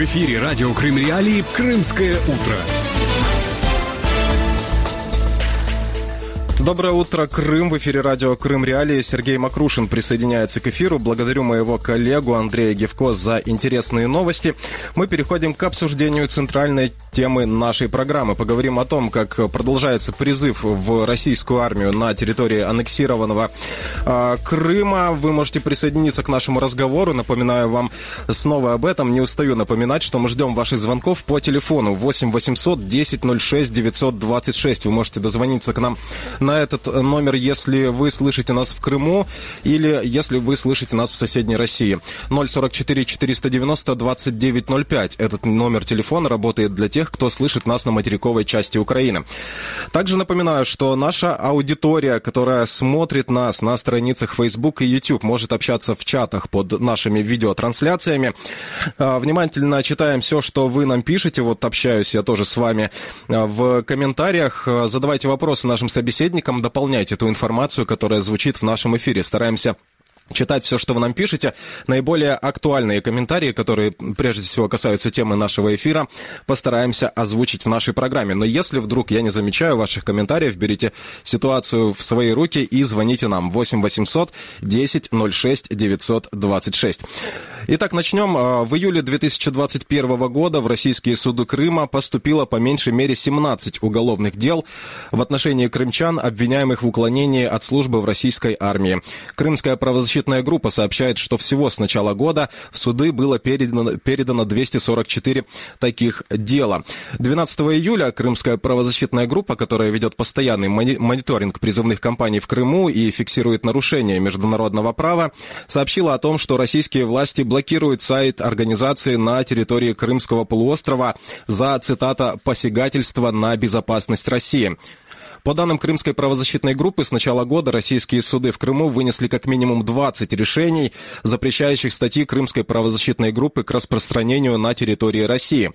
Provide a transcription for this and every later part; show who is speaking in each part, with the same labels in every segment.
Speaker 1: В эфире радио Крым Реалии «Крымское утро».
Speaker 2: Доброе утро, Крым. В эфире радио Крым Реалии. Сергей Макрушин присоединяется к эфиру. Благодарю моего коллегу Андрея Гевко за интересные новости. Мы переходим к обсуждению центральной темы нашей программы. Поговорим о том, как продолжается призыв в российскую армию на территории аннексированного э, Крыма. Вы можете присоединиться к нашему разговору. Напоминаю вам снова об этом. Не устаю напоминать, что мы ждем ваших звонков по телефону 8 800 10 06 926. Вы можете дозвониться к нам на этот номер, если вы слышите нас в Крыму или если вы слышите нас в соседней России. 044 490 2905. Этот номер телефона работает для тех, кто слышит нас на материковой части Украины. Также напоминаю, что наша аудитория, которая смотрит нас на страницах Facebook и YouTube, может общаться в чатах под нашими видеотрансляциями. А, внимательно читаем все, что вы нам пишете. Вот общаюсь я тоже с вами а, в комментариях. Задавайте вопросы нашим собеседникам собеседникам, дополнять эту информацию, которая звучит в нашем эфире. Стараемся читать все, что вы нам пишете. Наиболее актуальные комментарии, которые прежде всего касаются темы нашего эфира, постараемся озвучить в нашей программе. Но если вдруг я не замечаю ваших комментариев, берите ситуацию в свои руки и звоните нам 8 800 10 06 926. Итак, начнем. А, в июле 2021 года в российские суды Крыма поступило по меньшей мере 17 уголовных дел в отношении крымчан, обвиняемых в уклонении от службы в российской армии. Крымская правозащитная группа сообщает, что всего с начала года в суды было передано, передано 244 таких дела. 12 июля Крымская правозащитная группа, которая ведет постоянный мониторинг призывных кампаний в Крыму и фиксирует нарушения международного права, сообщила о том, что российские власти блокирует сайт организации на территории Крымского полуострова за, цитата, «посягательство на безопасность России». По данным Крымской правозащитной группы, с начала года российские суды в Крыму вынесли как минимум 20 решений, запрещающих статьи Крымской правозащитной группы к распространению на территории России.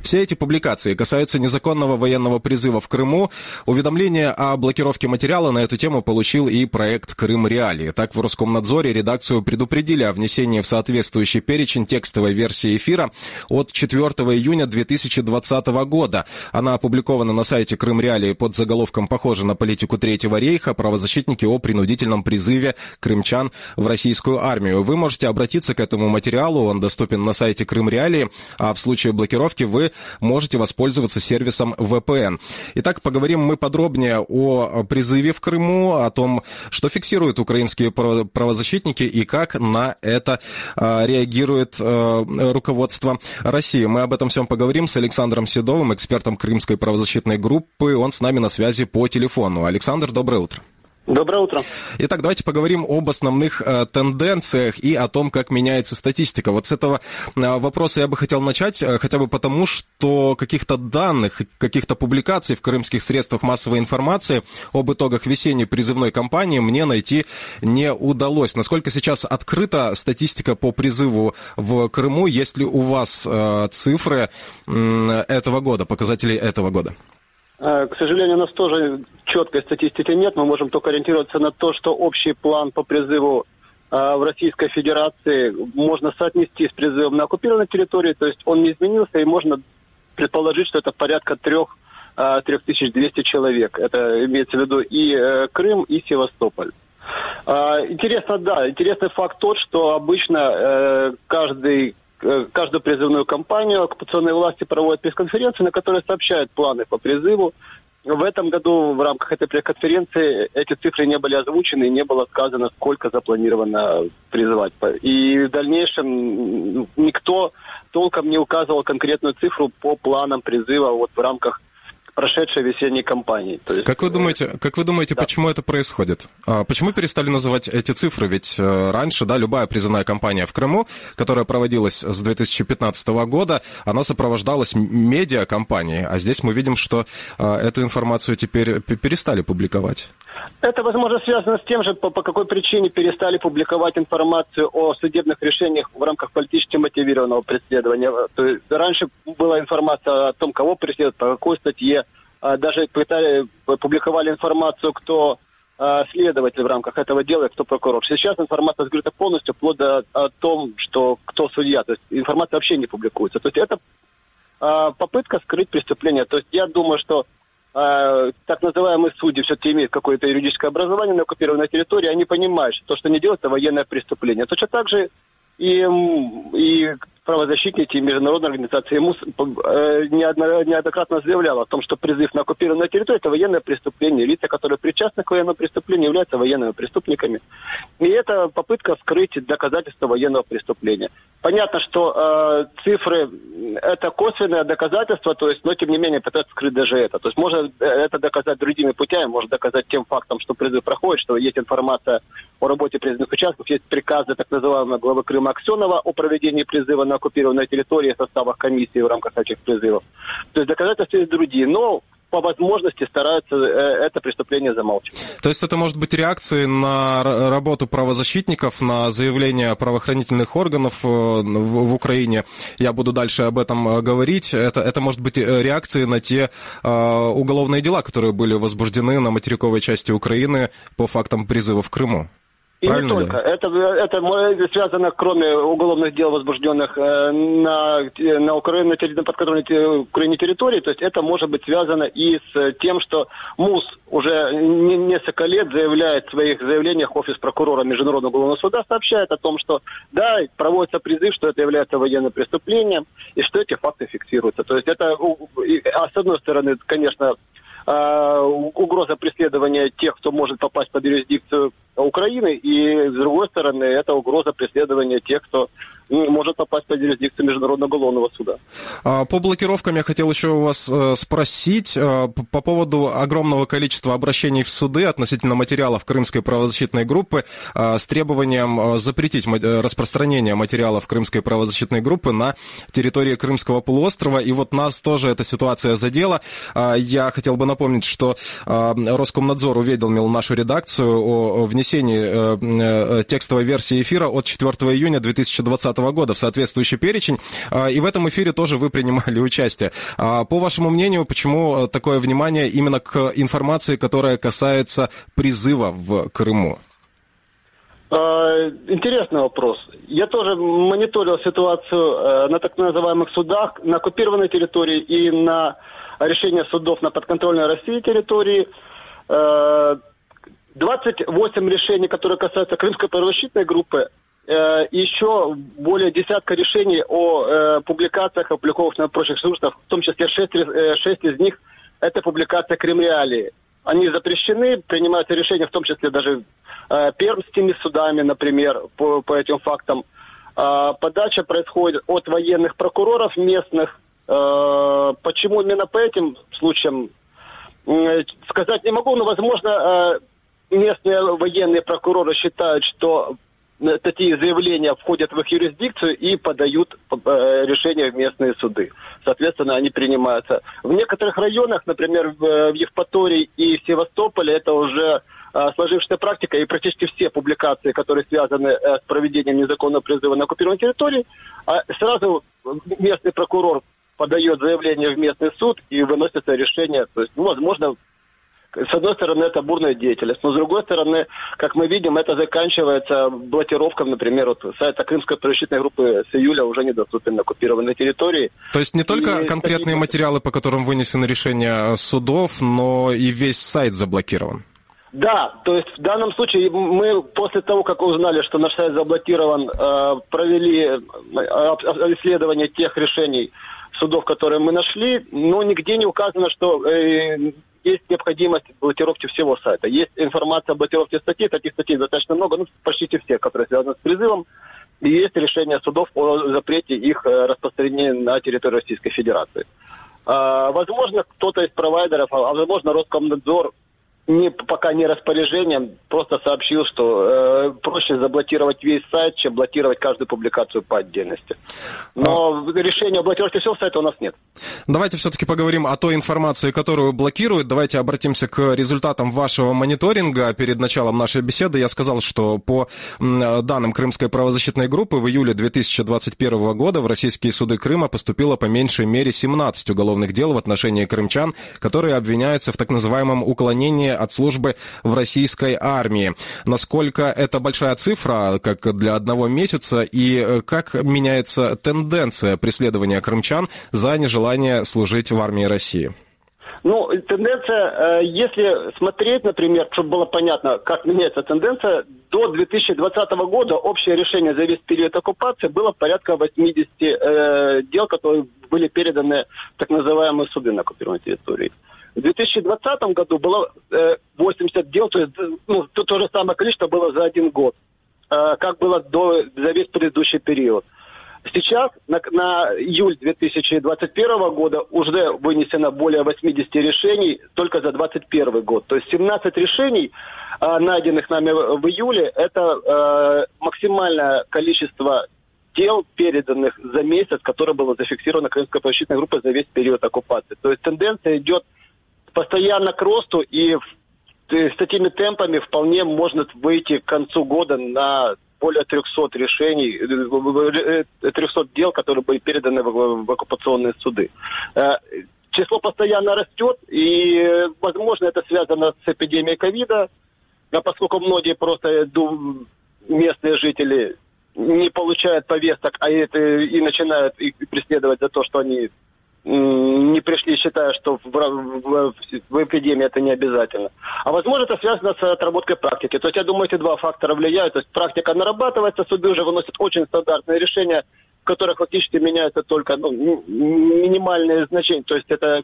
Speaker 2: Все эти публикации касаются незаконного военного призыва в Крыму. Уведомление о блокировке материала на эту тему получил и проект «Крым Реалии». Так, в Роскомнадзоре редакцию предупредили о внесении в соответствующий перечень текстовой версии эфира от 4 июня 2020 года. Она опубликована на сайте «Крым Реалии» под заголовком «Похоже на политику Третьего рейха. Правозащитники о принудительном призыве крымчан в российскую армию». Вы можете обратиться к этому материалу, он доступен на сайте «Крым Реалии», а в случае блокировки блокировки вы можете воспользоваться сервисом VPN. Итак, поговорим мы подробнее о призыве в Крыму, о том, что фиксируют украинские правозащитники и как на это а, реагирует а, руководство России. Мы об этом всем поговорим с Александром Седовым, экспертом Крымской правозащитной группы. Он с нами на связи по телефону. Александр, доброе утро.
Speaker 3: Доброе утро.
Speaker 2: Итак, давайте поговорим об основных э, тенденциях и о том, как меняется статистика. Вот с этого э, вопроса я бы хотел начать, э, хотя бы потому, что каких-то данных, каких-то публикаций в крымских средствах массовой информации об итогах весенней призывной кампании мне найти не удалось. Насколько сейчас открыта статистика по призыву в Крыму? Есть ли у вас э, цифры этого года, показатели этого года?
Speaker 3: Э, к сожалению, у нас тоже четкой статистики нет. Мы можем только ориентироваться на то, что общий план по призыву э, в Российской Федерации можно соотнести с призывом на оккупированной территории. То есть он не изменился, и можно предположить, что это порядка трех 3200 э, человек. Это имеется в виду и Крым, и Севастополь. Интересно, да, интересный факт тот, что обычно каждый каждую призывную кампанию оккупационные власти проводят пресс-конференции, на которой сообщают планы по призыву. В этом году в рамках этой пресс-конференции эти цифры не были озвучены и не было сказано, сколько запланировано призывать. И в дальнейшем никто толком не указывал конкретную цифру по планам призыва вот в рамках прошедшей весенней кампании.
Speaker 2: То есть, как вы думаете, как вы думаете, да. почему это происходит? А, почему перестали называть эти цифры? Ведь э, раньше, да, любая призывная кампания в Крыму, которая проводилась с 2015 года, она сопровождалась медиа-компанией, а здесь мы видим, что а, эту информацию теперь перестали публиковать.
Speaker 3: Это, возможно, связано с тем же, по, по какой причине перестали публиковать информацию о судебных решениях в рамках политически мотивированного преследования. То есть раньше была информация о том, кого преследуют, по какой статье. А даже пытали, публиковали информацию, кто э, следователь в рамках этого дела кто прокурор. Сейчас информация скрыта полностью, вплоть до о том, что кто судья. То есть информация вообще не публикуется. То есть это э, попытка скрыть преступление. То есть я думаю, что э, так называемые судьи все-таки имеют какое-то юридическое образование на оккупированной территории, они понимают, что то, что они делают, это военное преступление. Точно так же и, и правозащитники и международные организации ему э, неоднократно заявляла о том, что призыв на оккупированную территорию – это военное преступление. Лица, которые причастны к военному преступлению, являются военными преступниками. И это попытка скрыть доказательства военного преступления. Понятно, что э, цифры – это косвенное доказательство, то есть, но тем не менее пытаются скрыть даже это. То есть можно э, это доказать другими путями, можно доказать тем фактом, что призыв проходит, что есть информация о работе призывных участков, есть приказы так называемого главы Крыма Аксенова о проведении призыва на оккупированной территории в составах комиссии в рамках этих призывов. То есть доказательства есть другие. Но по возможности стараются э, это преступление замалчивать.
Speaker 2: То есть это может быть реакцией на работу правозащитников, на заявления правоохранительных органов э, в Украине. Я буду дальше об этом э, говорить. Это, это может быть реакцией на те уголовные дела, которые были возбуждены на материковой части Украины по фактам призыва в Крыму.
Speaker 3: И Правильно не только. Это, это связано, кроме уголовных дел, возбужденных э, на, на, Украине, на подконтрольной Украине территории, то есть это может быть связано и с тем, что МУС уже несколько лет заявляет в своих заявлениях офис прокурора Международного уголовного суда, сообщает о том, что да, проводится призыв, что это является военным преступлением, и что эти факты фиксируются. То есть это, а с одной стороны, конечно, а, угроза преследования тех, кто может попасть под юрисдикцию Украины, и, с другой стороны, это угроза преследования тех, кто может попасть под юрисдикцию Международного уголовного суда.
Speaker 2: А, по блокировкам я хотел еще у вас э, спросить э, по поводу огромного количества обращений в суды относительно материалов Крымской правозащитной группы э, с требованием запретить распространение материалов Крымской правозащитной группы на территории Крымского полуострова. И вот нас тоже эта ситуация задела. Я хотел бы напомнить, что Роскомнадзор уведомил нашу редакцию о внесении текстовой версии эфира от 4 июня 2020 2020 года в соответствующий перечень. А, и в этом эфире тоже вы принимали участие. А, по вашему мнению, почему такое внимание именно к информации, которая касается призыва в Крыму?
Speaker 3: А, интересный вопрос. Я тоже мониторил ситуацию э, на так называемых судах, на оккупированной территории и на решение судов на подконтрольной России территории. 28 э, решений, которые касаются Крымской правозащитной группы, э, еще более десятка решений о э, публикациях, опубликованных на прочих ресурсах, в том числе шесть, э, шесть из них это публикация Кремреалии. Они запрещены, принимаются решения, в том числе даже э, пермскими судами, например, по, по этим фактам. Э, подача происходит от военных прокуроров местных. Э, почему именно по этим случаям, э, сказать не могу, но, возможно, э, местные военные прокуроры считают, что такие заявления входят в их юрисдикцию и подают э, решения в местные суды. Соответственно, они принимаются. В некоторых районах, например, в Евпатории и Севастополе, это уже э, сложившаяся практика, и практически все публикации, которые связаны э, с проведением незаконного призыва на оккупированной территории, а сразу местный прокурор подает заявление в местный суд и выносится решение. То есть, возможно, с одной стороны, это бурная деятельность, но с другой стороны, как мы видим, это заканчивается блокировкой, например, вот сайта Крымской правозащитной группы с июля уже недоступен на оккупированной территории.
Speaker 2: То есть не только и конкретные материалы, по которым вынесены решения судов, но и весь сайт заблокирован?
Speaker 3: Да, то есть в данном случае мы после того, как узнали, что наш сайт заблокирован, э, провели э, исследование тех решений судов, которые мы нашли, но нигде не указано, что э, есть необходимость блокировки всего сайта. Есть информация о блокировке статей, таких статей достаточно много, ну, почти все, которые связаны с призывом. И есть решение судов о запрете их э, распространения на территории Российской Федерации. А, возможно, кто-то из провайдеров, а возможно, Роскомнадзор не, пока не распоряжением, просто сообщил, что э, проще заблокировать весь сайт, чем блокировать каждую публикацию по отдельности. Но а... решения о блокировке всего сайта у нас нет.
Speaker 2: Давайте все-таки поговорим о той информации, которую блокируют. Давайте обратимся к результатам вашего мониторинга. Перед началом нашей беседы я сказал, что по данным Крымской правозащитной группы в июле 2021 года в российские суды Крыма поступило по меньшей мере 17 уголовных дел в отношении крымчан, которые обвиняются в так называемом уклонении от службы в российской армии. Насколько это большая цифра, как для одного месяца, и как меняется тенденция преследования крымчан за нежелание служить в армии России?
Speaker 3: Ну, тенденция, э, если смотреть, например, чтобы было понятно, как меняется тенденция, до 2020 года общее решение за весь период оккупации было порядка 80 э, дел, которые были переданы так называемые суды на оккупированной территории. В 2020 году было э, 80 дел, то есть ну, то, то же самое количество было за один год, э, как было до, за весь предыдущий период. Сейчас на, на июль 2021 года уже вынесено более 80 решений только за 2021 год. То есть 17 решений, э, найденных нами в июле, это э, максимальное количество дел, переданных за месяц, которое было зафиксировано Крымской правозащитной группой за весь период оккупации. То есть тенденция идет постоянно к росту, и с такими темпами вполне можно выйти к концу года на более 300 решений, 300 э, дел, которые были переданы в, оккупационные суды. Э, число постоянно растет, и, возможно, это связано с эпидемией ковида, а поскольку многие просто местные жители не получают повесток, а это и начинают их преследовать за то, что они не пришли, считая, что в, в, в эпидемии это не обязательно. А возможно, это связано с отработкой практики. То есть, я думаю, эти два фактора влияют. То есть, практика нарабатывается, суды уже выносят очень стандартные решения, в которых фактически меняются только ну, минимальные значения. То есть это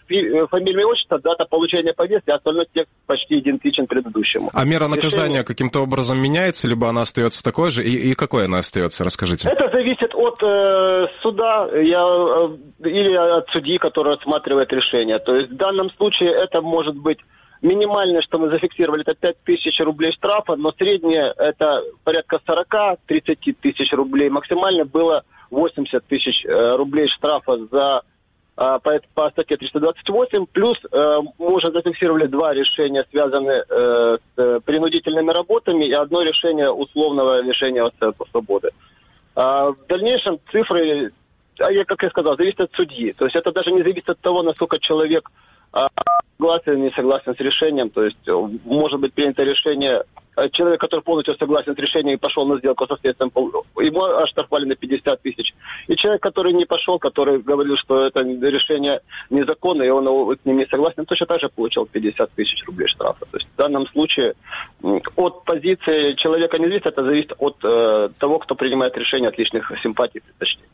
Speaker 3: фамилия, отчество, дата получения повестки, а остальной текст почти идентичен предыдущему.
Speaker 2: А мера наказания каким-то образом меняется, либо она остается такой же? И, и какой она остается, расскажите.
Speaker 3: Это зависит от э, суда я, э, или от судьи, который рассматривает решение. То есть в данном случае это может быть Минимальное, что мы зафиксировали, это 5 тысяч рублей штрафа, но среднее это порядка 40-30 тысяч рублей. Максимально было 80 тысяч э, рублей штрафа за э, по, по статье 328, плюс э, мы уже зафиксировали два решения, связанные э, с принудительными работами, и одно решение условного лишения свободы. А в дальнейшем цифры, а как я сказал, зависят от судьи. То есть это даже не зависит от того, насколько человек согласен, не согласен с решением. То есть э, может быть принято решение э, человек, который полностью согласен с решением и пошел на сделку со следствием, ему оштрафовали на 50 тысяч. И человек, который не пошел, который говорил, что это решение незаконно, и он с ним не согласен, точно так же получил 50 тысяч рублей штрафа. То есть в данном случае от позиции человека не зависит, это зависит от э, того, кто принимает решение от личных симпатий и предпочтений.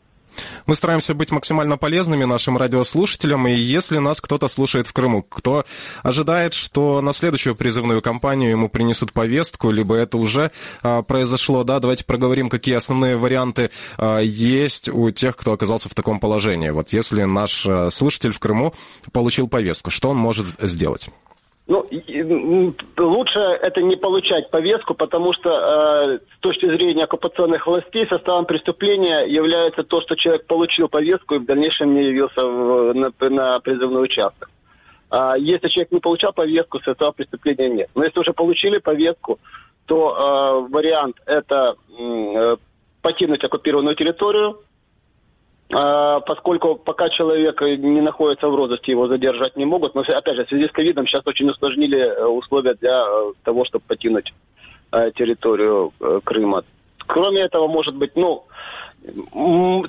Speaker 2: Мы стараемся быть максимально полезными нашим радиослушателям, и если нас кто-то слушает в Крыму, кто ожидает, что на следующую призывную кампанию ему принесут повестку, либо это уже а, произошло, да, давайте проговорим, какие основные варианты а, есть у тех, кто оказался в таком положении. Вот если наш а, слушатель в Крыму получил повестку, что он может сделать?
Speaker 3: Ну, лучше это не получать повестку, потому что э, с точки зрения оккупационных властей составом преступления является то, что человек получил повестку и в дальнейшем не явился в, на, на призывной участок. А если человек не получал повестку, состава преступления нет. Но если уже получили повестку, то э, вариант это э, покинуть оккупированную территорию, поскольку пока человек не находится в розыске, его задержать не могут. Но, опять же, в связи с ковидом сейчас очень усложнили э, условия для э, того, чтобы покинуть э, территорию Крыма. Кроме этого, может быть, ну,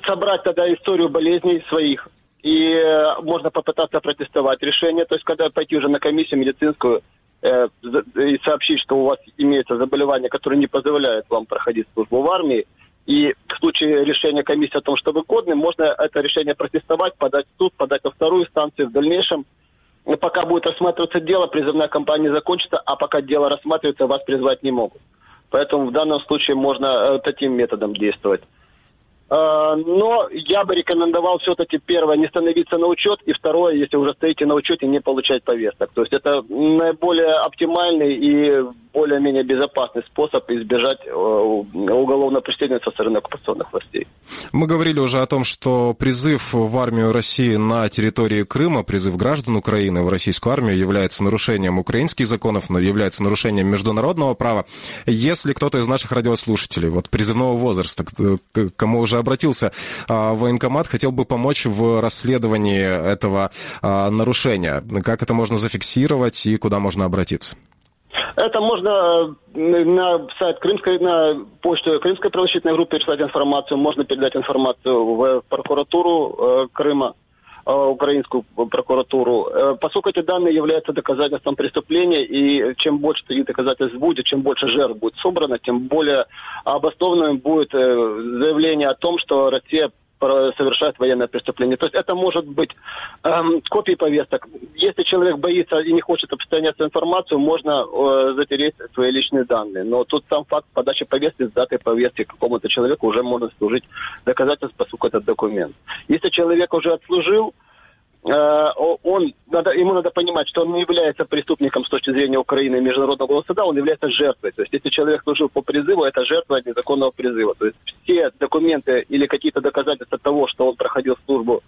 Speaker 3: собрать тогда историю болезней своих, и можно попытаться протестовать решение, то есть когда пойти уже на комиссию медицинскую и сообщить, что у вас имеется заболевание, которое не позволяет вам проходить службу в армии, и в случае решения комиссии о том, что вы годны, можно это решение протестовать, подать в суд, подать во вторую инстанцию. В дальнейшем, пока будет рассматриваться дело, призывная кампания закончится, а пока дело рассматривается, вас призвать не могут. Поэтому в данном случае можно э, таким методом действовать. Э, но я бы рекомендовал все-таки, первое, не становиться на учет, и второе, если уже стоите на учете, не получать повесток. То есть это наиболее оптимальный и более-менее безопасный способ избежать э, уголовного преследования со стороны оккупационных властей.
Speaker 2: Мы говорили уже о том, что призыв в армию России на территории Крыма, призыв граждан Украины в российскую армию является нарушением украинских законов, но является нарушением международного права. Если кто-то из наших радиослушателей, вот призывного возраста, кому уже обратился а, военкомат, хотел бы помочь в расследовании этого а, нарушения, как это можно зафиксировать и куда можно обратиться?
Speaker 3: Это можно э, на сайт Крымской, на почту Крымской правозащитной группы писать информацию, можно передать информацию в прокуратуру э, Крыма, украинскую прокуратуру. Э, поскольку эти данные являются доказательством преступления, и чем больше таких доказательств будет, чем больше жертв будет собрано, тем более обоснованным будет э, заявление о том, что Россия совершает военное преступление. То есть это может быть эм, копии повесток. Если человек боится и не хочет распространяться информацию, можно э, затереть свои личные данные. Но тут сам факт подачи повестки с датой повестки какому-то человеку уже может служить доказательством, поскольку это документ. Если человек уже отслужил, он, надо, ему надо понимать, что он не является преступником с точки зрения Украины и Международного суда, он является жертвой. То есть, если человек служил по призыву, это жертва незаконного призыва. То есть, все документы или какие-то доказательства того, что он проходил службу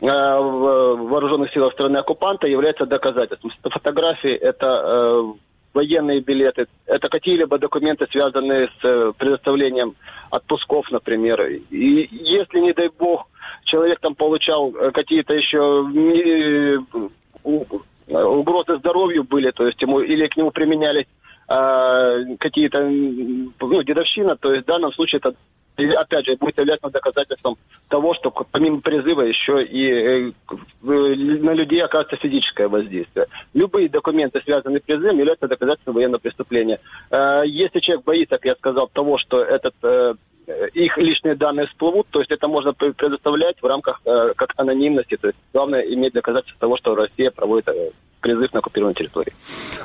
Speaker 3: э, в вооруженных силах страны оккупанта, являются доказательством. Фотографии, это э, военные билеты, это какие-либо документы, связанные с предоставлением отпусков, например. И если, не дай бог, человек там получал э, какие-то еще э, угрозы здоровью были, то есть ему или к нему применялись э, какие-то ну, дедовщина, то есть в данном случае это опять же, будет являться доказательством того, что помимо призыва еще и э, на людей оказывается физическое воздействие. Любые документы, связанные с призывом, являются доказательством военного преступления. Если человек боится, как я сказал, того, что этот их личные данные всплывут, то есть это можно предоставлять в рамках э, как анонимности, то есть главное иметь доказательство того, что Россия проводит э, призыв на оккупированной территории.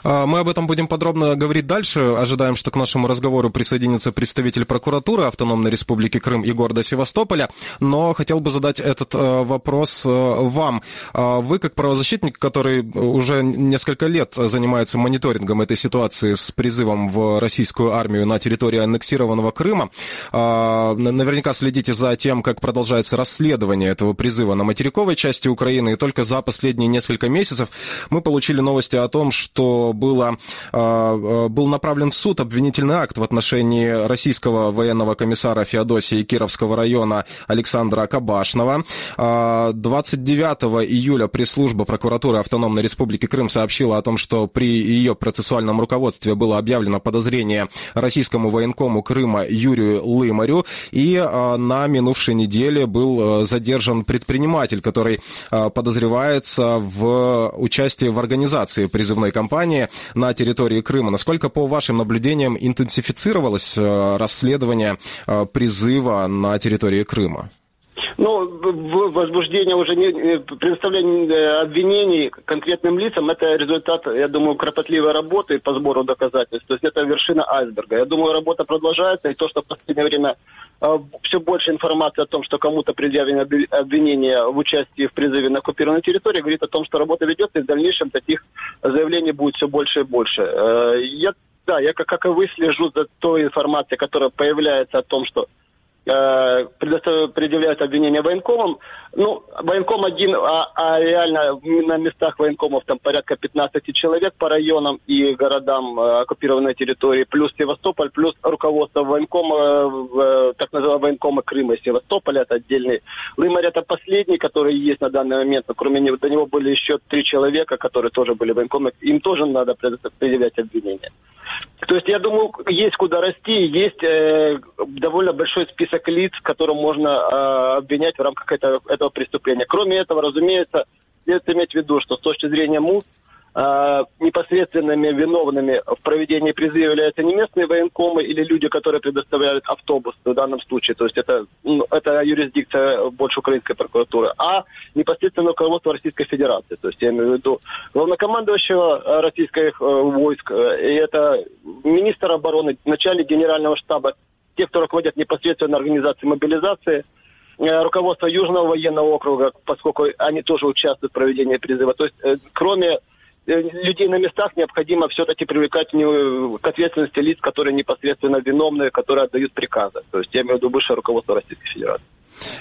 Speaker 2: А, мы об этом будем подробно говорить дальше. Ожидаем, что к нашему разговору присоединится представитель прокуратуры Автономной Республики Крым и города Севастополя. Но хотел бы задать этот э, вопрос вам. А, вы, как правозащитник, который уже несколько лет занимается мониторингом этой ситуации с призывом в российскую армию на территории аннексированного Крыма, а, наверняка следите за тем, как продолжается расследование этого призыва на материковой части Украины. И только за последние несколько месяцев мы получили новости о том, что было, а, был направлен в суд обвинительный акт в отношении российского военного комиссара Феодосии Кировского района Александра Кабашного. 29 а, июля пресс-служба прокуратуры Автономной Республики Крым сообщила о том, что при ее процессуальном руководстве было объявлено подозрение российскому военкому Крыма Юрию Лыму морю. И на минувшей неделе был задержан предприниматель, который подозревается в участии в организации призывной кампании на территории Крыма. Насколько по вашим наблюдениям интенсифицировалось расследование призыва на территории Крыма?
Speaker 3: Ну, возбуждение уже не предоставление э, обвинений конкретным лицам это результат, я думаю, кропотливой работы по сбору доказательств. То есть это вершина айсберга. Я думаю, работа продолжается, и то, что в последнее время э, все больше информации о том, что кому-то предъявлено обвинение в участии в призыве на оккупированной территории, говорит о том, что работа ведется, и в дальнейшем таких заявлений будет все больше и больше. Э, я, да, я как, и вы слежу за той информацией, которая появляется о том, что предъявляют обвинения военкомам. Ну, военком один, а, а реально на местах военкомов там порядка 15 человек по районам и городам э, оккупированной территории, плюс Севастополь, плюс руководство военкома, э, так называемого военкома Крыма и Севастополя, это отдельный. Лымарь это последний, который есть на данный момент, но кроме него, до него были еще три человека, которые тоже были военкомы, им тоже надо предъявлять обвинения. То есть, я думаю, есть куда расти, есть э, довольно большой список лиц, которым можно э, обвинять в рамках этого, этого преступления. Кроме этого, разумеется, следует иметь в виду, что с точки зрения МУС, непосредственными виновными в проведении призыва являются не местные военкомы или люди, которые предоставляют автобус в данном случае, то есть это, ну, это юрисдикция больше украинской прокуратуры, а непосредственно руководство Российской Федерации. То есть я имею в виду главнокомандующего э, российских э, войск, э, и это министр обороны, начальник генерального штаба, те, кто руководят непосредственно организацией мобилизации, руководство Южного военного округа, поскольку они тоже участвуют в проведении призыва. То есть, кроме Э, людей на местах необходимо все-таки привлекать к ответственности лиц, которые непосредственно виновны, которые отдают приказы. То есть я имею в виду высшее руководство Российской Федерации.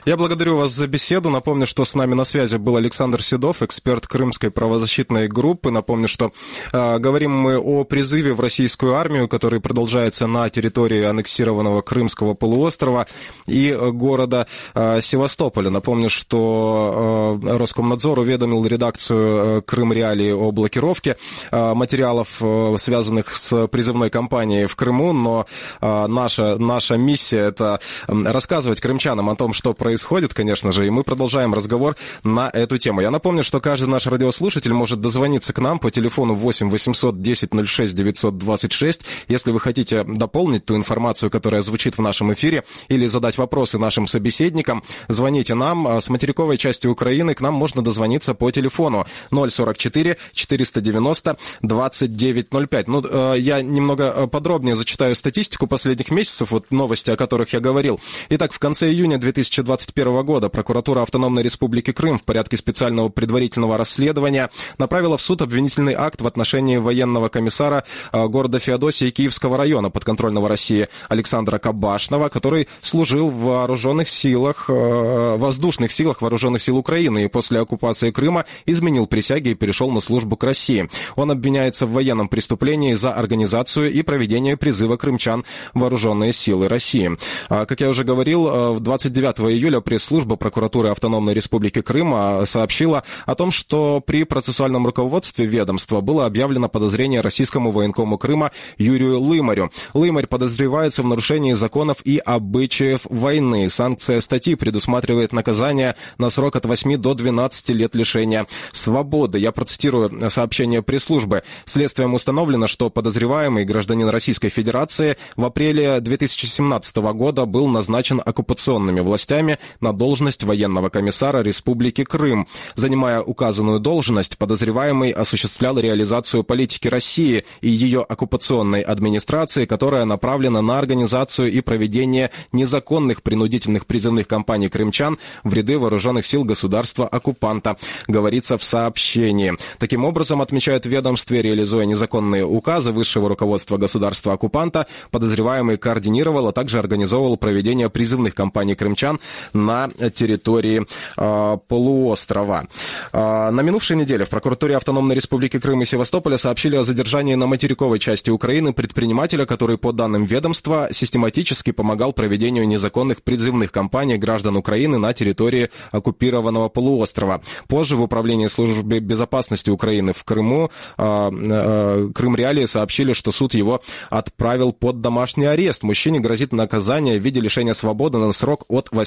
Speaker 2: Я благодарю вас за беседу. Напомню, что с нами на связи был Александр Седов, эксперт Крымской правозащитной группы. Напомню, что э, говорим мы о призыве в российскую армию, который продолжается на территории аннексированного Крымского полуострова и города э, Севастополя. Напомню, что э, Роскомнадзор уведомил редакцию э, Крым Реалии о блокировке э, материалов, э, связанных с призывной кампанией в Крыму, но э, наша, наша миссия это рассказывать крымчанам о том, что происходит, конечно же, и мы продолжаем разговор на эту тему. Я напомню, что каждый наш радиослушатель может дозвониться к нам по телефону 8 800 10 06 926, если вы хотите дополнить ту информацию, которая звучит в нашем эфире, или задать вопросы нашим собеседникам, звоните нам. А с материковой части Украины к нам можно дозвониться по телефону 044 490 2905. Ну, э, я немного э, подробнее зачитаю статистику последних месяцев, вот новости, о которых я говорил. Итак, в конце июня 2000 2021 года прокуратура Автономной Республики Крым в порядке специального предварительного расследования направила в суд обвинительный акт в отношении военного комиссара э, города Феодосии Киевского района подконтрольного России Александра Кабашного, который служил в вооруженных силах, э, воздушных силах вооруженных сил Украины и после оккупации Крыма изменил присяги и перешел на службу к России. Он обвиняется в военном преступлении за организацию и проведение призыва крымчан вооруженные силы России. А, как я уже говорил, э, в 29 июля пресс-служба прокуратуры Автономной Республики Крым а, сообщила о том, что при процессуальном руководстве ведомства было объявлено подозрение российскому военкому Крыма Юрию Лымарю. Лымарь подозревается в нарушении законов и обычаев войны. Санкция статьи предусматривает наказание на срок от 8 до 12 лет лишения свободы. Я процитирую сообщение пресс-службы. Следствием установлено, что подозреваемый гражданин Российской Федерации в апреле 2017 года был назначен оккупационными властями властями на должность военного комиссара Республики Крым. Занимая указанную должность, подозреваемый осуществлял реализацию политики России и ее оккупационной администрации, которая направлена на организацию и проведение незаконных принудительных призывных кампаний крымчан в ряды вооруженных сил государства-оккупанта, говорится в сообщении. Таким образом, отмечают в ведомстве, реализуя незаконные указы высшего руководства государства-оккупанта, подозреваемый координировал, а также организовывал проведение призывных кампаний крымчан на территории э, полуострова. Э, на минувшей неделе в прокуратуре Автономной Республики Крым и Севастополя сообщили о задержании на материковой части Украины предпринимателя, который, по данным ведомства, систематически помогал проведению незаконных призывных кампаний граждан Украины на территории оккупированного полуострова. Позже в Управлении службы безопасности Украины в Крыму э, э, Крым Реалии сообщили, что суд его отправил под домашний арест. Мужчине грозит наказание в виде лишения свободы на срок от 8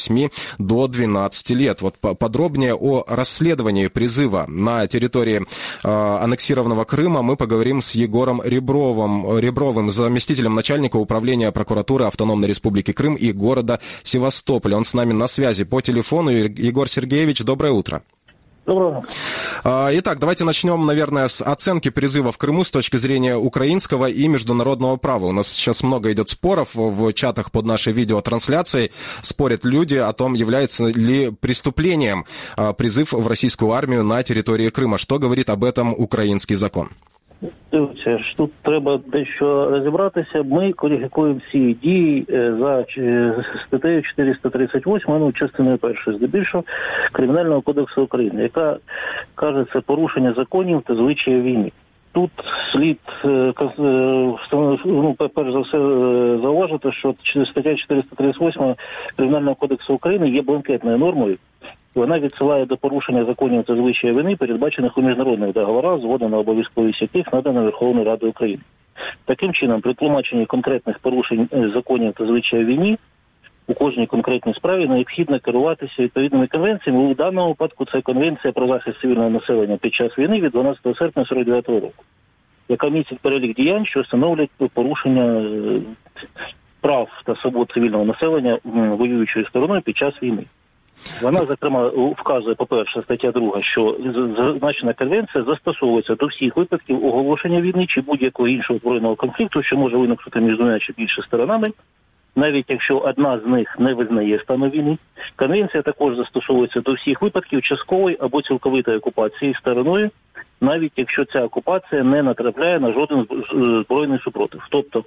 Speaker 2: до 12 лет. Вот подробнее о расследовании призыва на территории э, аннексированного Крыма мы поговорим с Егором Ребровым, Ребровым, заместителем начальника управления прокуратуры Автономной Республики Крым и города Севастополя. Он с нами на связи по телефону. Егор Сергеевич, доброе утро.
Speaker 4: Доброго.
Speaker 2: А, итак, давайте начнем, наверное, с оценки призыва в Крыму с точки зрения украинского и международного права. У нас сейчас много идет споров в чатах под нашей видеотрансляцией. Спорят люди о том, является ли преступлением а, призыв в российскую армию на территории Крыма. Что говорит об этом украинский закон?
Speaker 4: Дивіться, тут треба дещо розібратися. Ми кваліфікуємо всі дії за статтею 438, ну частиною першої здебільшого кримінального кодексу України, яка каже це порушення законів та звичаїв війни. Тут слід ну, перш за все зауважити, що стаття 438 кримінального кодексу України є бланкетною нормою. Вона відсилає до порушення законів та звичаї вини, передбачених у міжнародних договорах, згода на обов'язковість яких надана Верховною Радою України. Таким чином, при тлумаченні конкретних порушень законів та звичаїв війни у кожній конкретній справі необхідно керуватися відповідними конвенціями. У даному випадку це конвенція про захист цивільного населення під час війни від 12 серпня 49 року, яка містить перелік діянь, що встановлюють порушення прав та свобод цивільного населення воюючою стороною під час війни. Вона зокрема вказує, по перше, стаття 2, що зазначена конвенція застосовується до всіх випадків оголошення війни чи будь-якого іншого збройного конфлікту, що може виникнути між двома чи більше сторонами, навіть якщо одна з них не визнає стану війни. Конвенція також застосовується до всіх випадків часткової або цілковитої окупації стороною, навіть якщо ця окупація не натрапляє на жоден збройний супротив. Тобто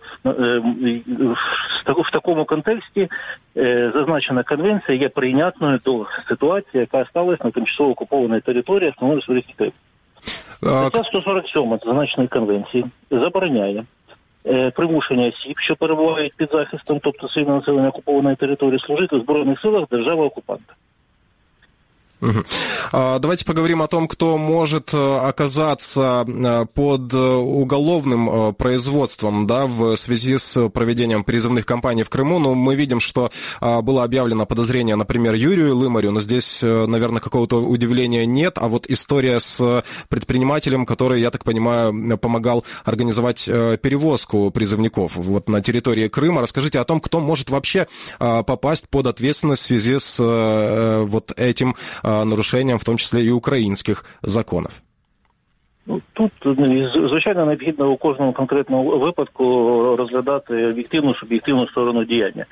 Speaker 4: в такому контексті е, зазначена конвенція є прийнятною до ситуації, яка сталася на тимчасово окупованій території Автономної Республіки Крим. Стаття 147 зазначеної конвенції забороняє е, примушення осіб, що перебувають під захистом, тобто цивільне населення окупованої території, служити в збройних силах держави окупанта.
Speaker 2: Давайте поговорим о том, кто может э, оказаться э, под э, уголовным производством да, в связи с проведением призывных кампаний в Крыму. Ну, мы видим, что было объявлено подозрение, например, Юрию Лымарю, но здесь, наверное, какого-то удивления нет. А вот история с предпринимателем, который, я так понимаю, помогал организовать перевозку призывников вот на территории Крыма. Расскажите о том, кто может вообще попасть под ответственность в связи с вот этим нарушением, в том числе и украинских законов?
Speaker 4: Ну, Тут ну, звичайно необхідно у кожному конкретному випадку розглядати об'єктивну суб'єктивну сторону діяння.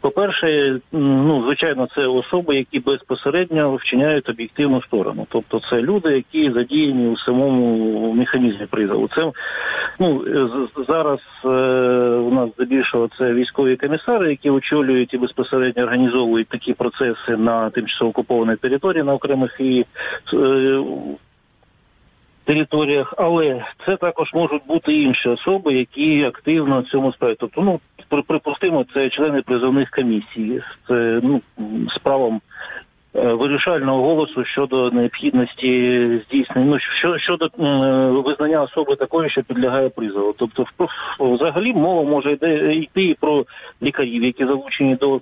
Speaker 4: По-перше, ну звичайно, це особи, які безпосередньо вчиняють об'єктивну сторону. Тобто це люди, які задіяні у самому механізмі призову. Це ну зараз е, у нас здебільшого це військові комісари, які очолюють і безпосередньо організовують такі процеси на тимчасово окупованій території на окремих і територіях, але це також можуть бути інші особи, які активно цьому справі. Тобто, ну припустимо, це члени призовних комісій з ну, з правом е, вирішального голосу щодо необхідності здійснення ну, що, щодо е, визнання особи такої, що підлягає призову. Тобто, взагалі мова може йти, йти і про лікарів, які залучені до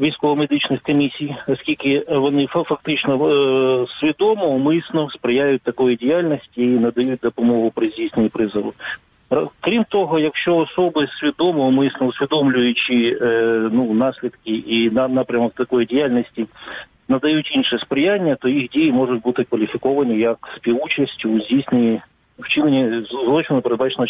Speaker 4: військово-медичних комісій, оскільки вони фактично е, свідомо умисно сприяють такої діяльності і надають допомогу при здійсненні призову. Крім того, якщо особи свідомо умисно усвідомлюючи е, ну наслідки і напрямок такої діяльності. Надають інше сприяння, то їх дії можуть бути кваліфіковані як співучасть у здійсненні вчинення злочину передбачено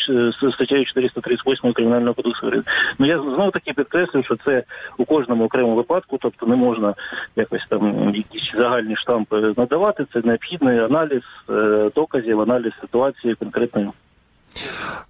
Speaker 4: статтею 438 кримінального кодексу Ну я знову таки підкреслюю, що це у кожному окремому випадку, тобто не можна якось там якісь загальні штампи надавати. Це необхідний аналіз е, доказів, аналіз ситуації конкретної.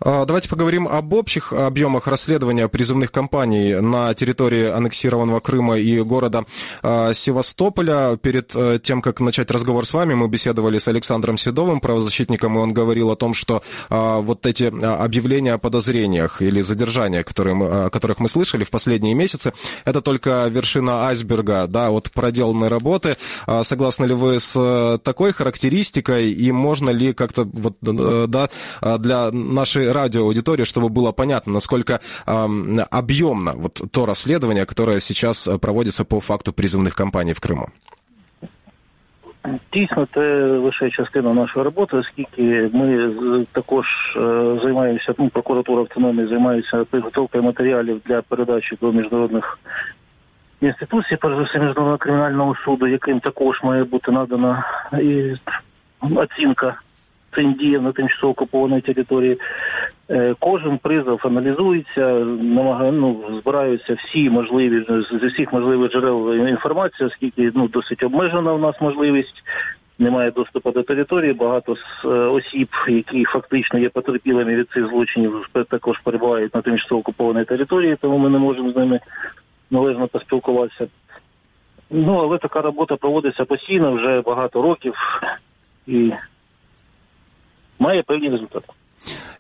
Speaker 2: А, давайте поговорим об общих объемах расследования призывных кампаний на территории аннексированного Крыма и города а, Севастополя. Перед э, тем, как начать разговор с вами, мы беседовали с Александром Седовым, правозащитником, и он говорил о том, что а, вот эти объявления о подозрениях или задержаниях, которые мы, о которых мы слышали в последние месяцы, это только вершина айсберга да, от проделанной работы. Согласны ли вы с такой характеристикой и можно ли как-то вот, э, да, для нашей радиоаудитории, чтобы было понятно, насколько э, объемно вот то расследование, которое сейчас проводится по факту призывных кампаний в Криму.
Speaker 4: Дійсно, це лише частина нашої роботи, оскільки ми також займаємося, ну, прокуратура автономії займається підготовкою матеріалів для передачі до міжнародних інституцій, перш за все міжнародного кримінального суду, яким також має бути надана і оцінка цим діям на тимчасово окупованій території. Е, кожен призов аналізується, намагає, ну, збираються всі можливі з усіх можливих джерел інформації, оскільки ну досить обмежена у нас можливість. Немає доступу до території. Багато з е, осіб, які фактично є потерпілими від цих злочинів, також перебувають на тимчасово окупованій території, тому ми не можемо з ними належно поспілкуватися. Ну але така робота проводиться постійно вже багато років і має певні результати.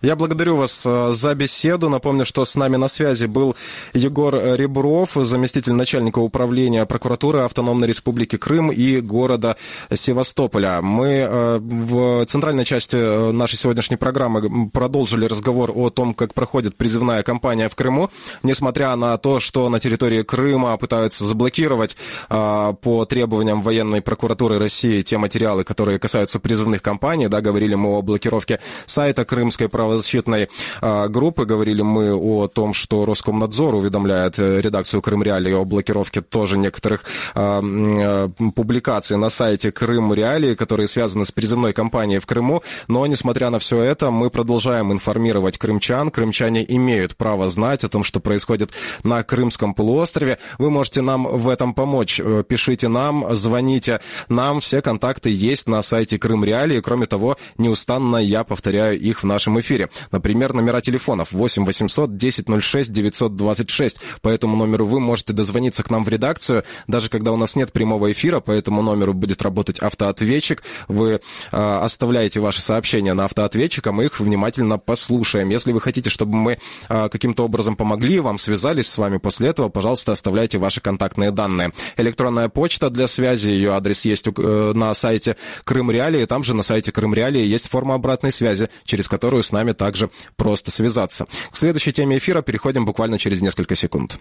Speaker 2: Я благодарю вас э, за беседу. Напомню, что с нами на связи был Егор Ребров, заместитель начальника управления прокуратуры Автономной Республики Крым и города Севастополя. Мы э, в центральной части э, нашей сегодняшней программы продолжили разговор о том, как проходит призывная кампания в Крыму, несмотря на то, что на территории Крыма пытаются заблокировать по требованиям военной прокуратуры России те материалы, которые касаются призывных кампаний. Да, говорили мы о блокировке сайта Крымской правозащитной а, группы. Говорили мы о том, что Роскомнадзор уведомляет э, редакцию Крым Реалии о блокировке тоже некоторых а, а, публикаций на сайте Крым Реалии, которые связаны с призывной кампанией в Крыму. Но, несмотря на все это, мы продолжаем информировать крымчан. Крымчане имеют право знать о том, что происходит на Крымском полуострове. Вы можете нам в этом помочь. Э, пишите нам, звоните нам. Все контакты есть на сайте Крым Реалии. Кроме того, неустанно я повторяю их в нашем нашем эфире. Например, номера телефонов 8 800 10 06 926. По этому номеру вы можете дозвониться к нам в редакцию, даже когда у нас нет прямого эфира, по этому номеру будет работать автоответчик. Вы э, оставляете ваши сообщения на автоответчик, а мы их внимательно послушаем. Если вы хотите, чтобы мы э, каким-то образом помогли вам, связались с вами после этого, пожалуйста, оставляйте ваши контактные данные. Электронная почта для связи, ее адрес есть э, на сайте Крым Реалии, там же на сайте Крым Реалии есть форма обратной связи, через которую с нами также просто связаться. К следующей теме эфира переходим буквально через несколько секунд.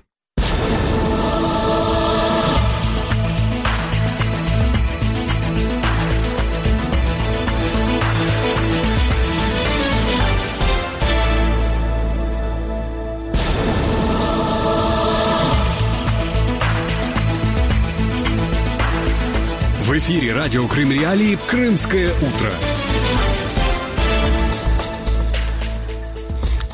Speaker 1: В эфире радио Крым Реалии «Крымское утро».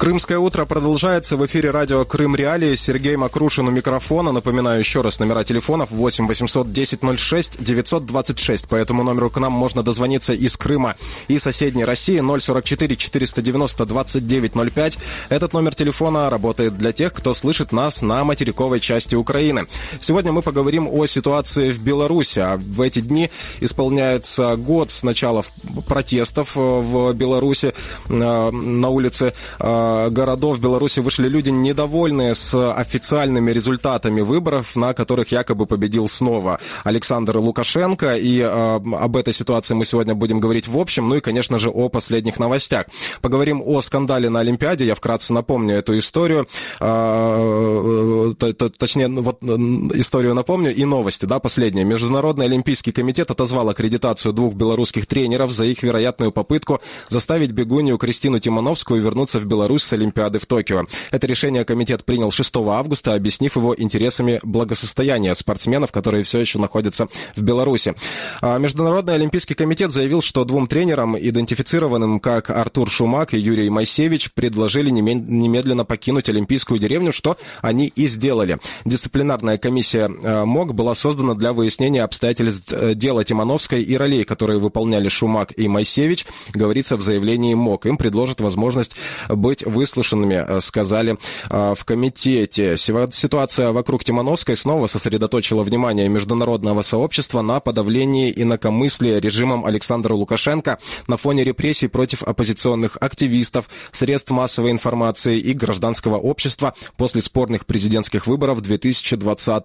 Speaker 2: Крымское утро продолжается. В эфире радио Крым Реалии. Сергей Макрушин у микрофона. Напоминаю еще раз номера телефонов 8 800 10 06 926. По этому номеру к нам можно дозвониться из Крыма и соседней России 044 490 29 05. Этот номер телефона работает для тех, кто слышит нас на материковой части Украины. Сегодня мы поговорим о ситуации в Беларуси. А в эти дни исполняется год с начала протестов в Беларуси э, на улице э, городов Беларуси вышли люди, недовольные с официальными результатами выборов, на которых якобы победил снова Александр Лукашенко. И э, об этой ситуации мы сегодня будем говорить в общем, ну и, конечно же, о последних новостях. Поговорим о скандале на Олимпиаде. Я вкратце напомню эту историю. Э, точнее, ну, вот историю напомню и новости, да, последние. Международный Олимпийский комитет отозвал аккредитацию двух белорусских тренеров за их вероятную попытку заставить бегунью Кристину Тимановскую вернуться в Беларусь с Олимпиады в Токио. Это решение комитет принял 6 августа, объяснив его интересами благосостояния спортсменов, которые все еще находятся в Беларуси. А Международный Олимпийский комитет заявил, что двум тренерам, идентифицированным как Артур Шумак и Юрий Майсевич, предложили немедленно покинуть Олимпийскую деревню, что они и сделали. Дисциплинарная комиссия э, МОК была создана для выяснения обстоятельств э, дела Тимановской и ролей, которые выполняли Шумак и Майсевич, говорится в заявлении МОК. Им предложат возможность быть выслушанными, э, сказали э, в комитете. Ситуация вокруг Тимановской снова сосредоточила внимание международного сообщества на подавлении инакомыслия режимом Александра Лукашенко на фоне репрессий против оппозиционных активистов, средств массовой информации и гражданского общества после спорных президентских выборов 2020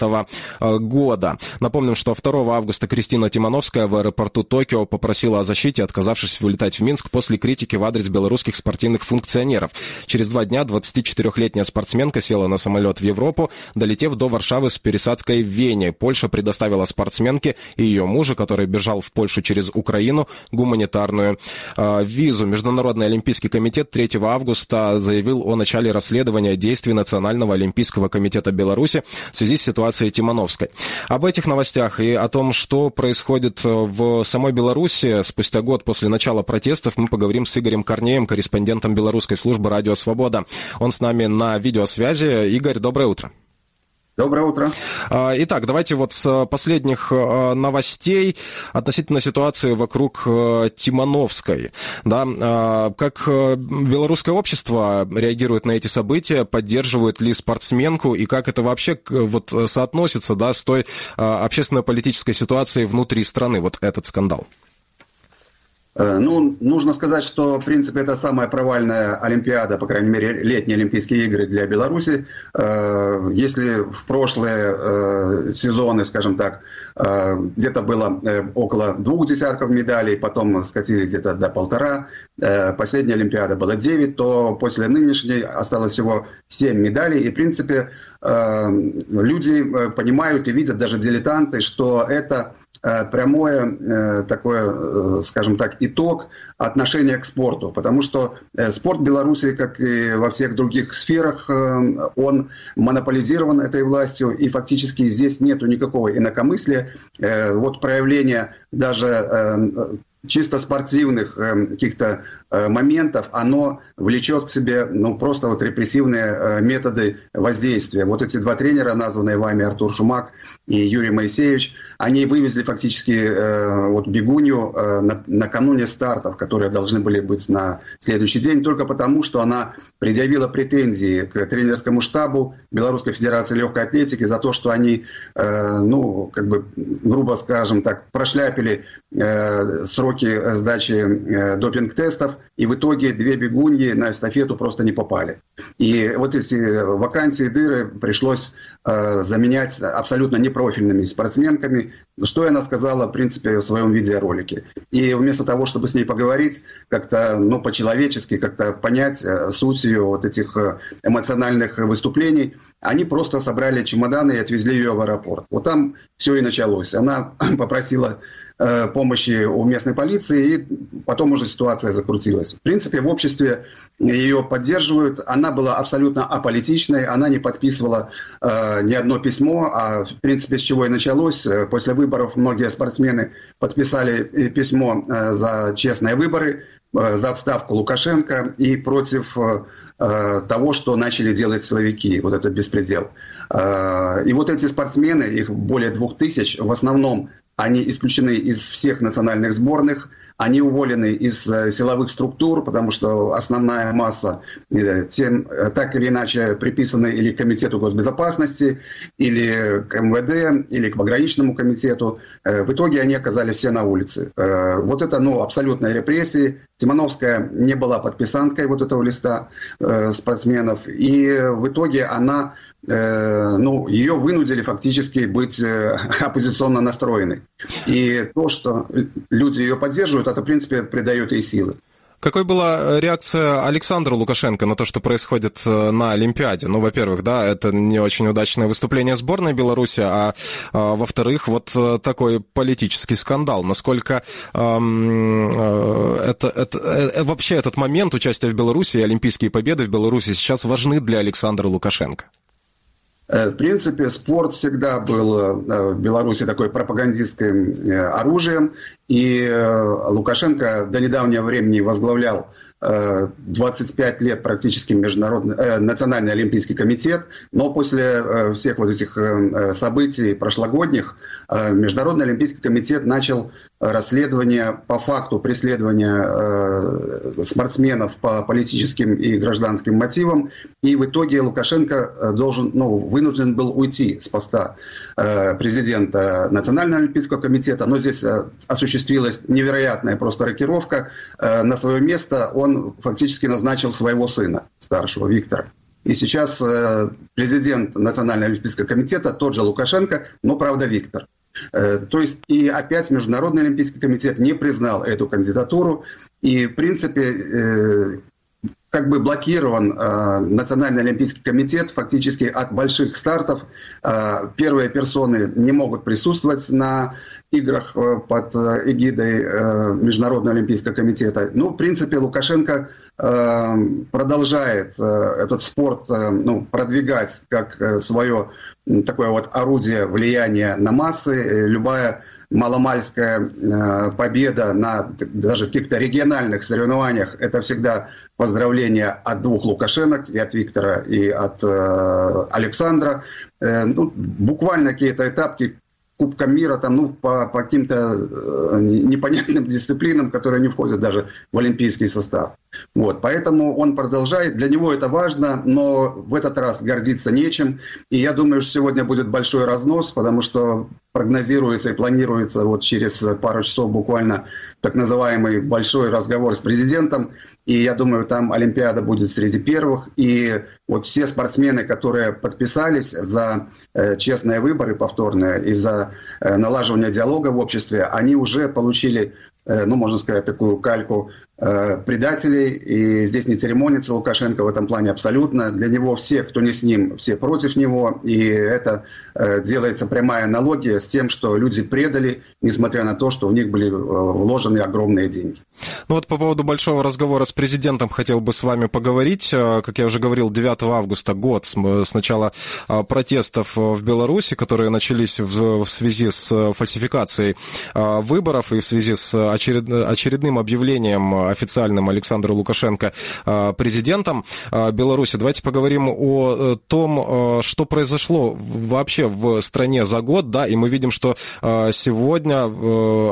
Speaker 2: э, года. Напомним, что 2 августа Кристина Тимановская в аэропорту Токио попросила о защите, отказавшись вылетать в Минск после критики в адрес белорусских спортивных функционеров. Через два дня 24-летняя спортсменка села на самолет в Европу, долетев до Варшавы с пересадкой в Вене. Польша предоставила спортсменке и ее мужу, который бежал в Польшу через Украину, гуманитарную э, визу. Международный олимпийский комитет 3 августа заявил о начале расследования действий Национального олимпийского комитета Беларуси в связи с ситуацией Тимановской. Об этих новостях и о том, что происходит в самой Беларуси спустя год после начала протестов, мы поговорим с Игорем Корнеем, корреспондентом белорусской службы «Радио Свобода». Он с нами на видеосвязи. Игорь, доброе утро.
Speaker 5: Доброе утро.
Speaker 2: А, итак, давайте вот с последних а, новостей относительно ситуации вокруг а, Тимановской. Да, как белорусское общество реагирует на эти события, поддерживает ли спортсменку и как это вообще вот соотносится да, с той общественно-политической ситуацией внутри страны, вот этот скандал?
Speaker 5: Э, ну, нужно сказать, что, в принципе, это самая провальная Олимпиада, по крайней мере, летние Олимпийские игры для Беларуси. Э, если в прошлые э, сезоны, скажем так, где-то было около двух десятков медалей, потом скатились где-то до полтора, последняя Олимпиада была 9, то после нынешней осталось всего 7 медалей. И, в принципе, люди понимают и видят, даже дилетанты, что это прямое э, такое, э, скажем так, итог отношения к спорту, потому что спорт Беларуси, как и во всех других сферах, он монополизирован этой властью, и фактически здесь нету никакого инакомыслия. Вот проявление даже чисто спортивных э, каких-то э, моментов, оно влечет к себе ну, просто вот репрессивные э, методы воздействия. Вот эти два тренера, названные вами Артур Шумак и Юрий Моисеевич, они вывезли фактически э, вот Бегунью э, на, накануне стартов, которые должны были быть на следующий день, только потому, что она предъявила претензии к тренерскому штабу Белорусской Федерации легкой атлетики за то, что они, э, ну, как бы, грубо скажем так, прошляпили э, сроки сдачи э, допинг-тестов, и в итоге две бегуньи на эстафету просто не попали. И вот эти вакансии, дыры пришлось э, заменять абсолютно непрофильными спортсменками, что она сказала, в принципе, в своем видеоролике. И вместо того, чтобы с ней поговорить, как-то, ну, по-человечески, как-то понять э, суть ее вот этих э, эмоциональных выступлений, они просто собрали чемоданы и отвезли ее в аэропорт. Вот там все и началось. Она попросила помощи у местной полиции, и потом уже ситуация закрутилась. В принципе, в обществе ее поддерживают. Она была абсолютно аполитичной, она не подписывала э, ни одно письмо, а в принципе с чего и началось. После выборов многие спортсмены подписали э, письмо э, за честные выборы, э, за отставку Лукашенко и против э, того, что начали делать силовики, вот этот беспредел. И вот эти спортсмены, их более двух тысяч, в основном они исключены из всех национальных сборных, они уволены из э, силовых структур, потому что основная масса э, тем э, так или иначе приписана или к Комитету госбезопасности, или к МВД, или к пограничному комитету. В итоге они оказались все на улице. Вот это ну, абсолютная репрессии. Тимановская не была подписанткой вот этого листа спортсменов. И в итоге она ну, ее вынудили фактически быть э, оппозиционно настроенной. И то, что люди ее поддерживают, это, в принципе, придает ей силы.
Speaker 2: Какой была реакция Александра Лукашенко на то, что происходит э, на Олимпиаде? Ну, во-первых, да, это не очень удачное выступление сборной Беларуси, а, а во-вторых, вот такой политический скандал. Насколько эм, это, это, э, вообще этот момент участия в Беларуси и олимпийские победы в Беларуси сейчас важны для Александра Лукашенко?
Speaker 5: Э, в принципе, спорт всегда был э, в Беларуси такой пропагандистским э, оружием, и Лукашенко до недавнего времени возглавлял 25 лет практически международный, э, Национальный олимпийский комитет, но после э, всех вот этих э, событий прошлогодних Международный олимпийский комитет начал расследование по факту преследования спортсменов по политическим и гражданским мотивам, и в итоге Лукашенко должен, ну, вынужден был уйти с поста президента Национального олимпийского комитета, но здесь осуществилась невероятная просто рокировка. На свое место он фактически назначил своего сына, старшего Виктора. И сейчас э, президент Национального олимпийского комитета, тот же Лукашенко, но, правда, Виктор. Э, то есть и опять Международный олимпийский комитет не признал эту кандидатуру. И, в принципе, э, как бы блокирован э, Национальный олимпийский комитет фактически от больших стартов. Первые персоны не могут присутствовать на играх э, под э, эгидой э, Международного олимпийского комитета. Ну, в принципе, Лукашенко продолжает этот спорт ну, продвигать как свое такое вот орудие влияния на массы. Любая маломальская победа на даже каких-то региональных соревнованиях, это всегда поздравления от двух Лукашенок, и от Виктора, и от Александра. Ну, буквально какие-то этапки Кубка мира там, ну, по, по каким-то э, непонятным дисциплинам, которые не входят даже в олимпийский состав. Вот, поэтому он продолжает. Для него это важно, но в этот раз гордиться нечем. И я думаю, что сегодня будет большой разнос, потому что прогнозируется и планируется вот через пару часов буквально так называемый большой разговор с президентом. И я думаю, там Олимпиада будет среди первых. И вот все спортсмены, которые подписались за э, честные выборы повторные и за э, налаживание диалога в обществе, они уже получили, э, ну, можно сказать, такую кальку предателей, и здесь не церемонится Лукашенко в этом плане абсолютно. Для него все, кто не с ним, все против него, и это э, делается прямая аналогия с тем, что люди предали, несмотря на то, что у них были э, вложены огромные деньги.
Speaker 2: Ну вот по поводу большого разговора с президентом хотел бы с вами поговорить. Как я уже говорил, 9 августа, год с начала протестов в Беларуси, которые начались в связи с фальсификацией выборов и в связи с очередным объявлением официальным Александра Лукашенко э, президентом э, Беларуси. Давайте поговорим о э, том, что произошло вообще в стране за год, да, и мы видим, что сегодня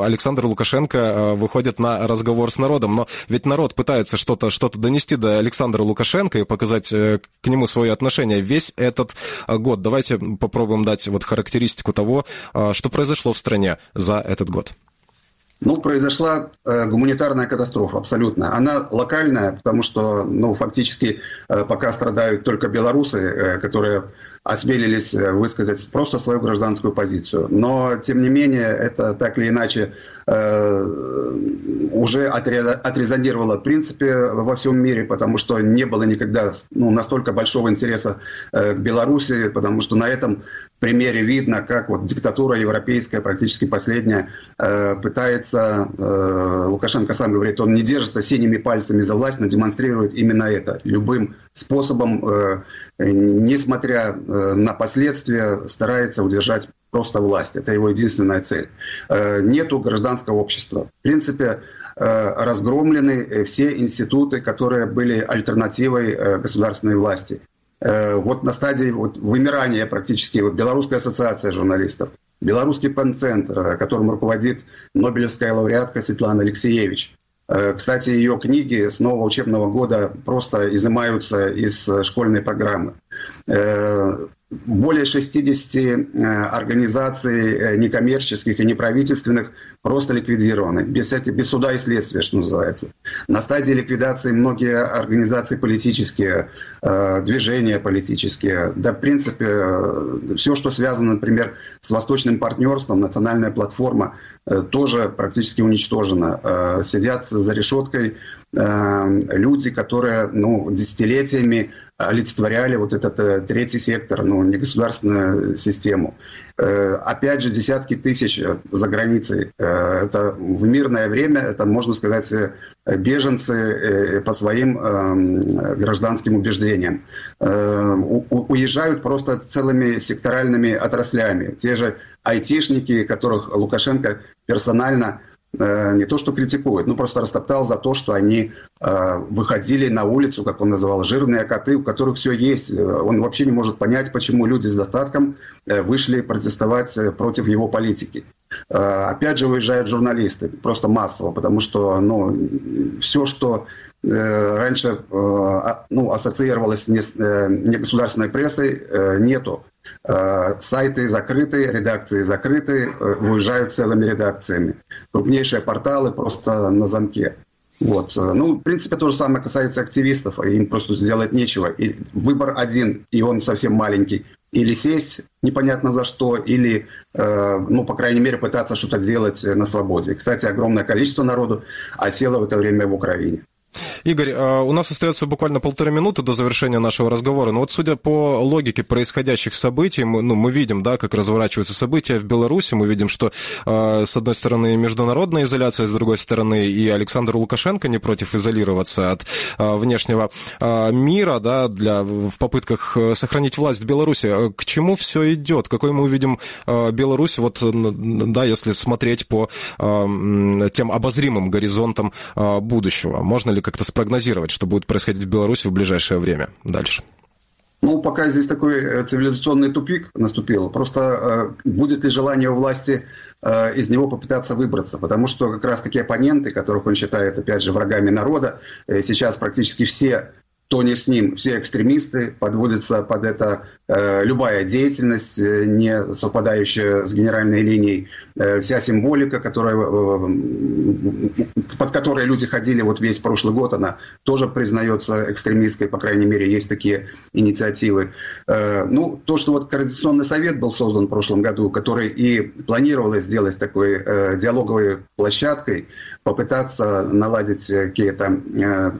Speaker 2: Александр Лукашенко выходит на разговор с народом, но ведь народ пытается что-то что донести до Александра Лукашенко и показать к нему свое отношение весь этот год. Давайте попробуем дать вот характеристику того, что произошло в стране за этот год.
Speaker 5: Ну, произошла э, гуманитарная катастрофа, абсолютно. Она локальная, потому что, ну, фактически, э, пока страдают только белорусы, э, которые осмелились э, высказать просто свою гражданскую позицию. Но, тем не менее, это так или иначе э, уже отрезонировало в принципе во всем мире, потому что не было никогда ну, настолько большого интереса э, к Беларуси, потому что на этом примере видно, как вот диктатура европейская, практически последняя, э, пытается, э, Лукашенко сам говорит, он не держится синими пальцами за власть, но демонстрирует именно это. Любым способом, э, несмотря э, на последствия, старается удержать просто власть. Это его единственная цель. Э, нету гражданского общества. В принципе, разгромлены все институты, которые были альтернативой государственной власти. Вот на стадии вот вымирания практически вот Белорусская ассоциация журналистов, Белорусский пен-центр, которым руководит Нобелевская лауреатка Светлана Алексеевич, Э, кстати, ее книги с нового учебного года просто изымаются из школьной программы. Более 60 э, организаций э, некоммерческих и неправительственных просто ликвидированы, без, всяких, без суда и следствия, что называется. На стадии ликвидации многие организации политические, э, движения политические, да, в принципе, все, что связано, например, с восточным партнерством, национальная платформа, тоже практически уничтожена. Сидят за решеткой люди, которые ну, десятилетиями олицетворяли вот этот э, третий сектор, ну, негосударственную систему. Э, опять же, десятки тысяч э, за границей. Это в мирное время, это, можно сказать, беженцы по своим гражданским убеждениям. Уезжают просто целыми секторальными отраслями. Те же айтишники, которых Лукашенко персонально не то что критикует, но просто растоптал за то, что они э, выходили на улицу, как он называл, жирные коты, у которых все есть. Э, он вообще не может понять, почему люди с достатком вышли протестовать против его политики. Опять же уезжают журналисты, просто массово, потому что ну, все, что раньше а, ну, ассоциировалось с негосударственной прессой, нету. Э, сайты закрыты, редакции закрыты, э, выезжают целыми редакциями. Крупнейшие порталы просто на замке. Вот. Ну, в принципе, то же самое касается активистов. Им просто сделать нечего. И выбор один, и он совсем маленький. Или сесть непонятно за что, или, э, ну, по крайней мере, пытаться что-то делать на свободе. Кстати, огромное количество народу осело в это время в Украине.
Speaker 2: Игорь, а, у нас остается буквально полторы минуты до завершения нашего разговора. Но вот судя по логике происходящих событий, мы, ну, мы видим, да, как разворачиваются события в Беларуси. Мы видим, что а, с одной стороны международная изоляция, с другой стороны и Александр Лукашенко не против изолироваться от а, внешнего мира, да, для, в попытках э, сохранить власть в Беларуси. К чему все идет? Какой мы увидим Беларусь, вот, да, если смотреть по тем обозримым горизонтам будущего? Можно ли как-то спрогнозировать, что будет происходить в Беларуси в ближайшее время дальше?
Speaker 5: Ну, пока здесь такой э, цивилизационный тупик наступил. Просто э, будет ли желание у власти э, из него попытаться выбраться? Потому что как раз таки оппоненты, которых он считает, опять же, врагами народа, э, сейчас практически все кто не с ним, все экстремисты подводятся под это любая деятельность, э, не совпадающая с генеральной линией, э, вся символика, которая, под которой люди ходили вот весь прошлый год, она тоже признается экстремистской, по крайней мере, есть такие инициативы. Ну, то, что вот Координационный совет был создан в прошлом году, который и планировалось сделать такой диалоговой площадкой, попытаться наладить какие-то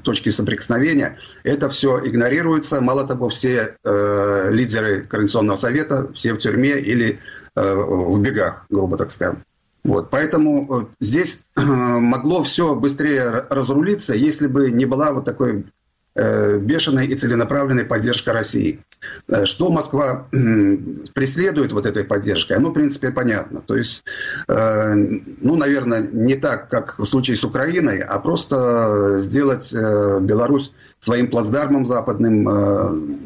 Speaker 5: точки соприкосновения, это все игнорируется. Мало того, все лидеры лидеры Координационного совета все в тюрьме или э, в бегах, грубо так скажем. Вот, поэтому э, здесь э, могло все быстрее разрулиться, если бы не была вот такой э, бешеной и целенаправленной поддержка России. Э, что Москва преследует вот этой поддержкой, оно, в принципе, понятно. То есть, э, ну, наверное, не так, как в случае с Украиной, а просто сделать Беларусь своим плацдармом западным,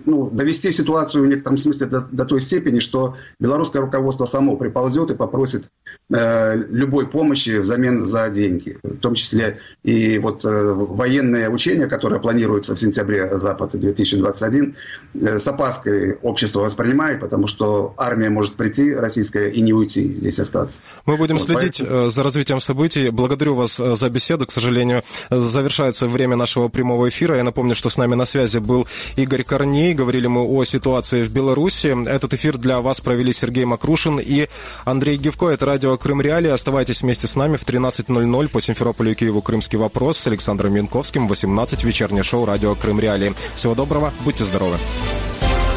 Speaker 5: ну, довести ситуацию в некотором смысле до, до той степени, что белорусское руководство само приползет и попросит любой помощи взамен за деньги. В том числе и вот военные учения, которые планируются в сентябре Запада 2021, э, с опаской общество воспринимает, потому что армия может прийти, российская, и не уйти, здесь остаться.
Speaker 2: Мы будем вот следить поэтому... Э, за развитием событий. Благодарю вас э, за беседу. К сожалению, завершается время нашего прямого эфира. Я напомню, Напомню, что с нами на связи был Игорь Корней. Говорили мы о ситуации в Беларуси. Этот эфир для вас провели Сергей Макрушин и Андрей Гевко. Это радио Крым Реали. Оставайтесь вместе с нами в 13.00 по Симферополю и Киеву «Крымский вопрос» с Александром Янковским. 18 вечернее шоу радио Крым Реали. Всего доброго, будьте здоровы.